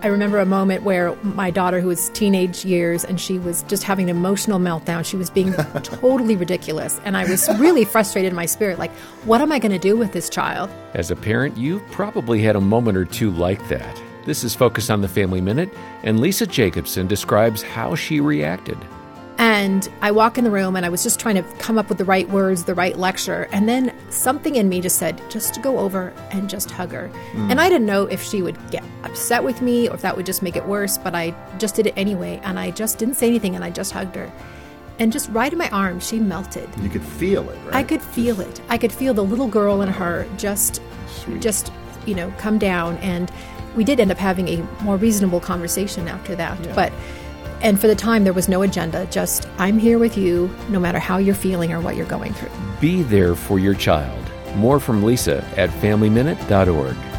I remember a moment where my daughter, who was teenage years, and she was just having an emotional meltdown. She was being totally ridiculous. And I was really frustrated in my spirit like, what am I going to do with this child? As a parent, you've probably had a moment or two like that. This is Focus on the Family Minute, and Lisa Jacobson describes how she reacted. And I walk in the room and I was just trying to come up with the right words, the right lecture. And then something in me just said, just go over and just hug her. Mm. And I didn't know if she would get upset with me or if that would just make it worse, but I just did it anyway. And I just didn't say anything and I just hugged her. And just right in my arms, she melted. You could feel it, right? I could feel it. I could feel the little girl in her just, Sweet. just, you know, come down. And we did end up having a more reasonable conversation after that. Yeah. But and for the time, there was no agenda, just I'm here with you no matter how you're feeling or what you're going through. Be there for your child. More from Lisa at FamilyMinute.org.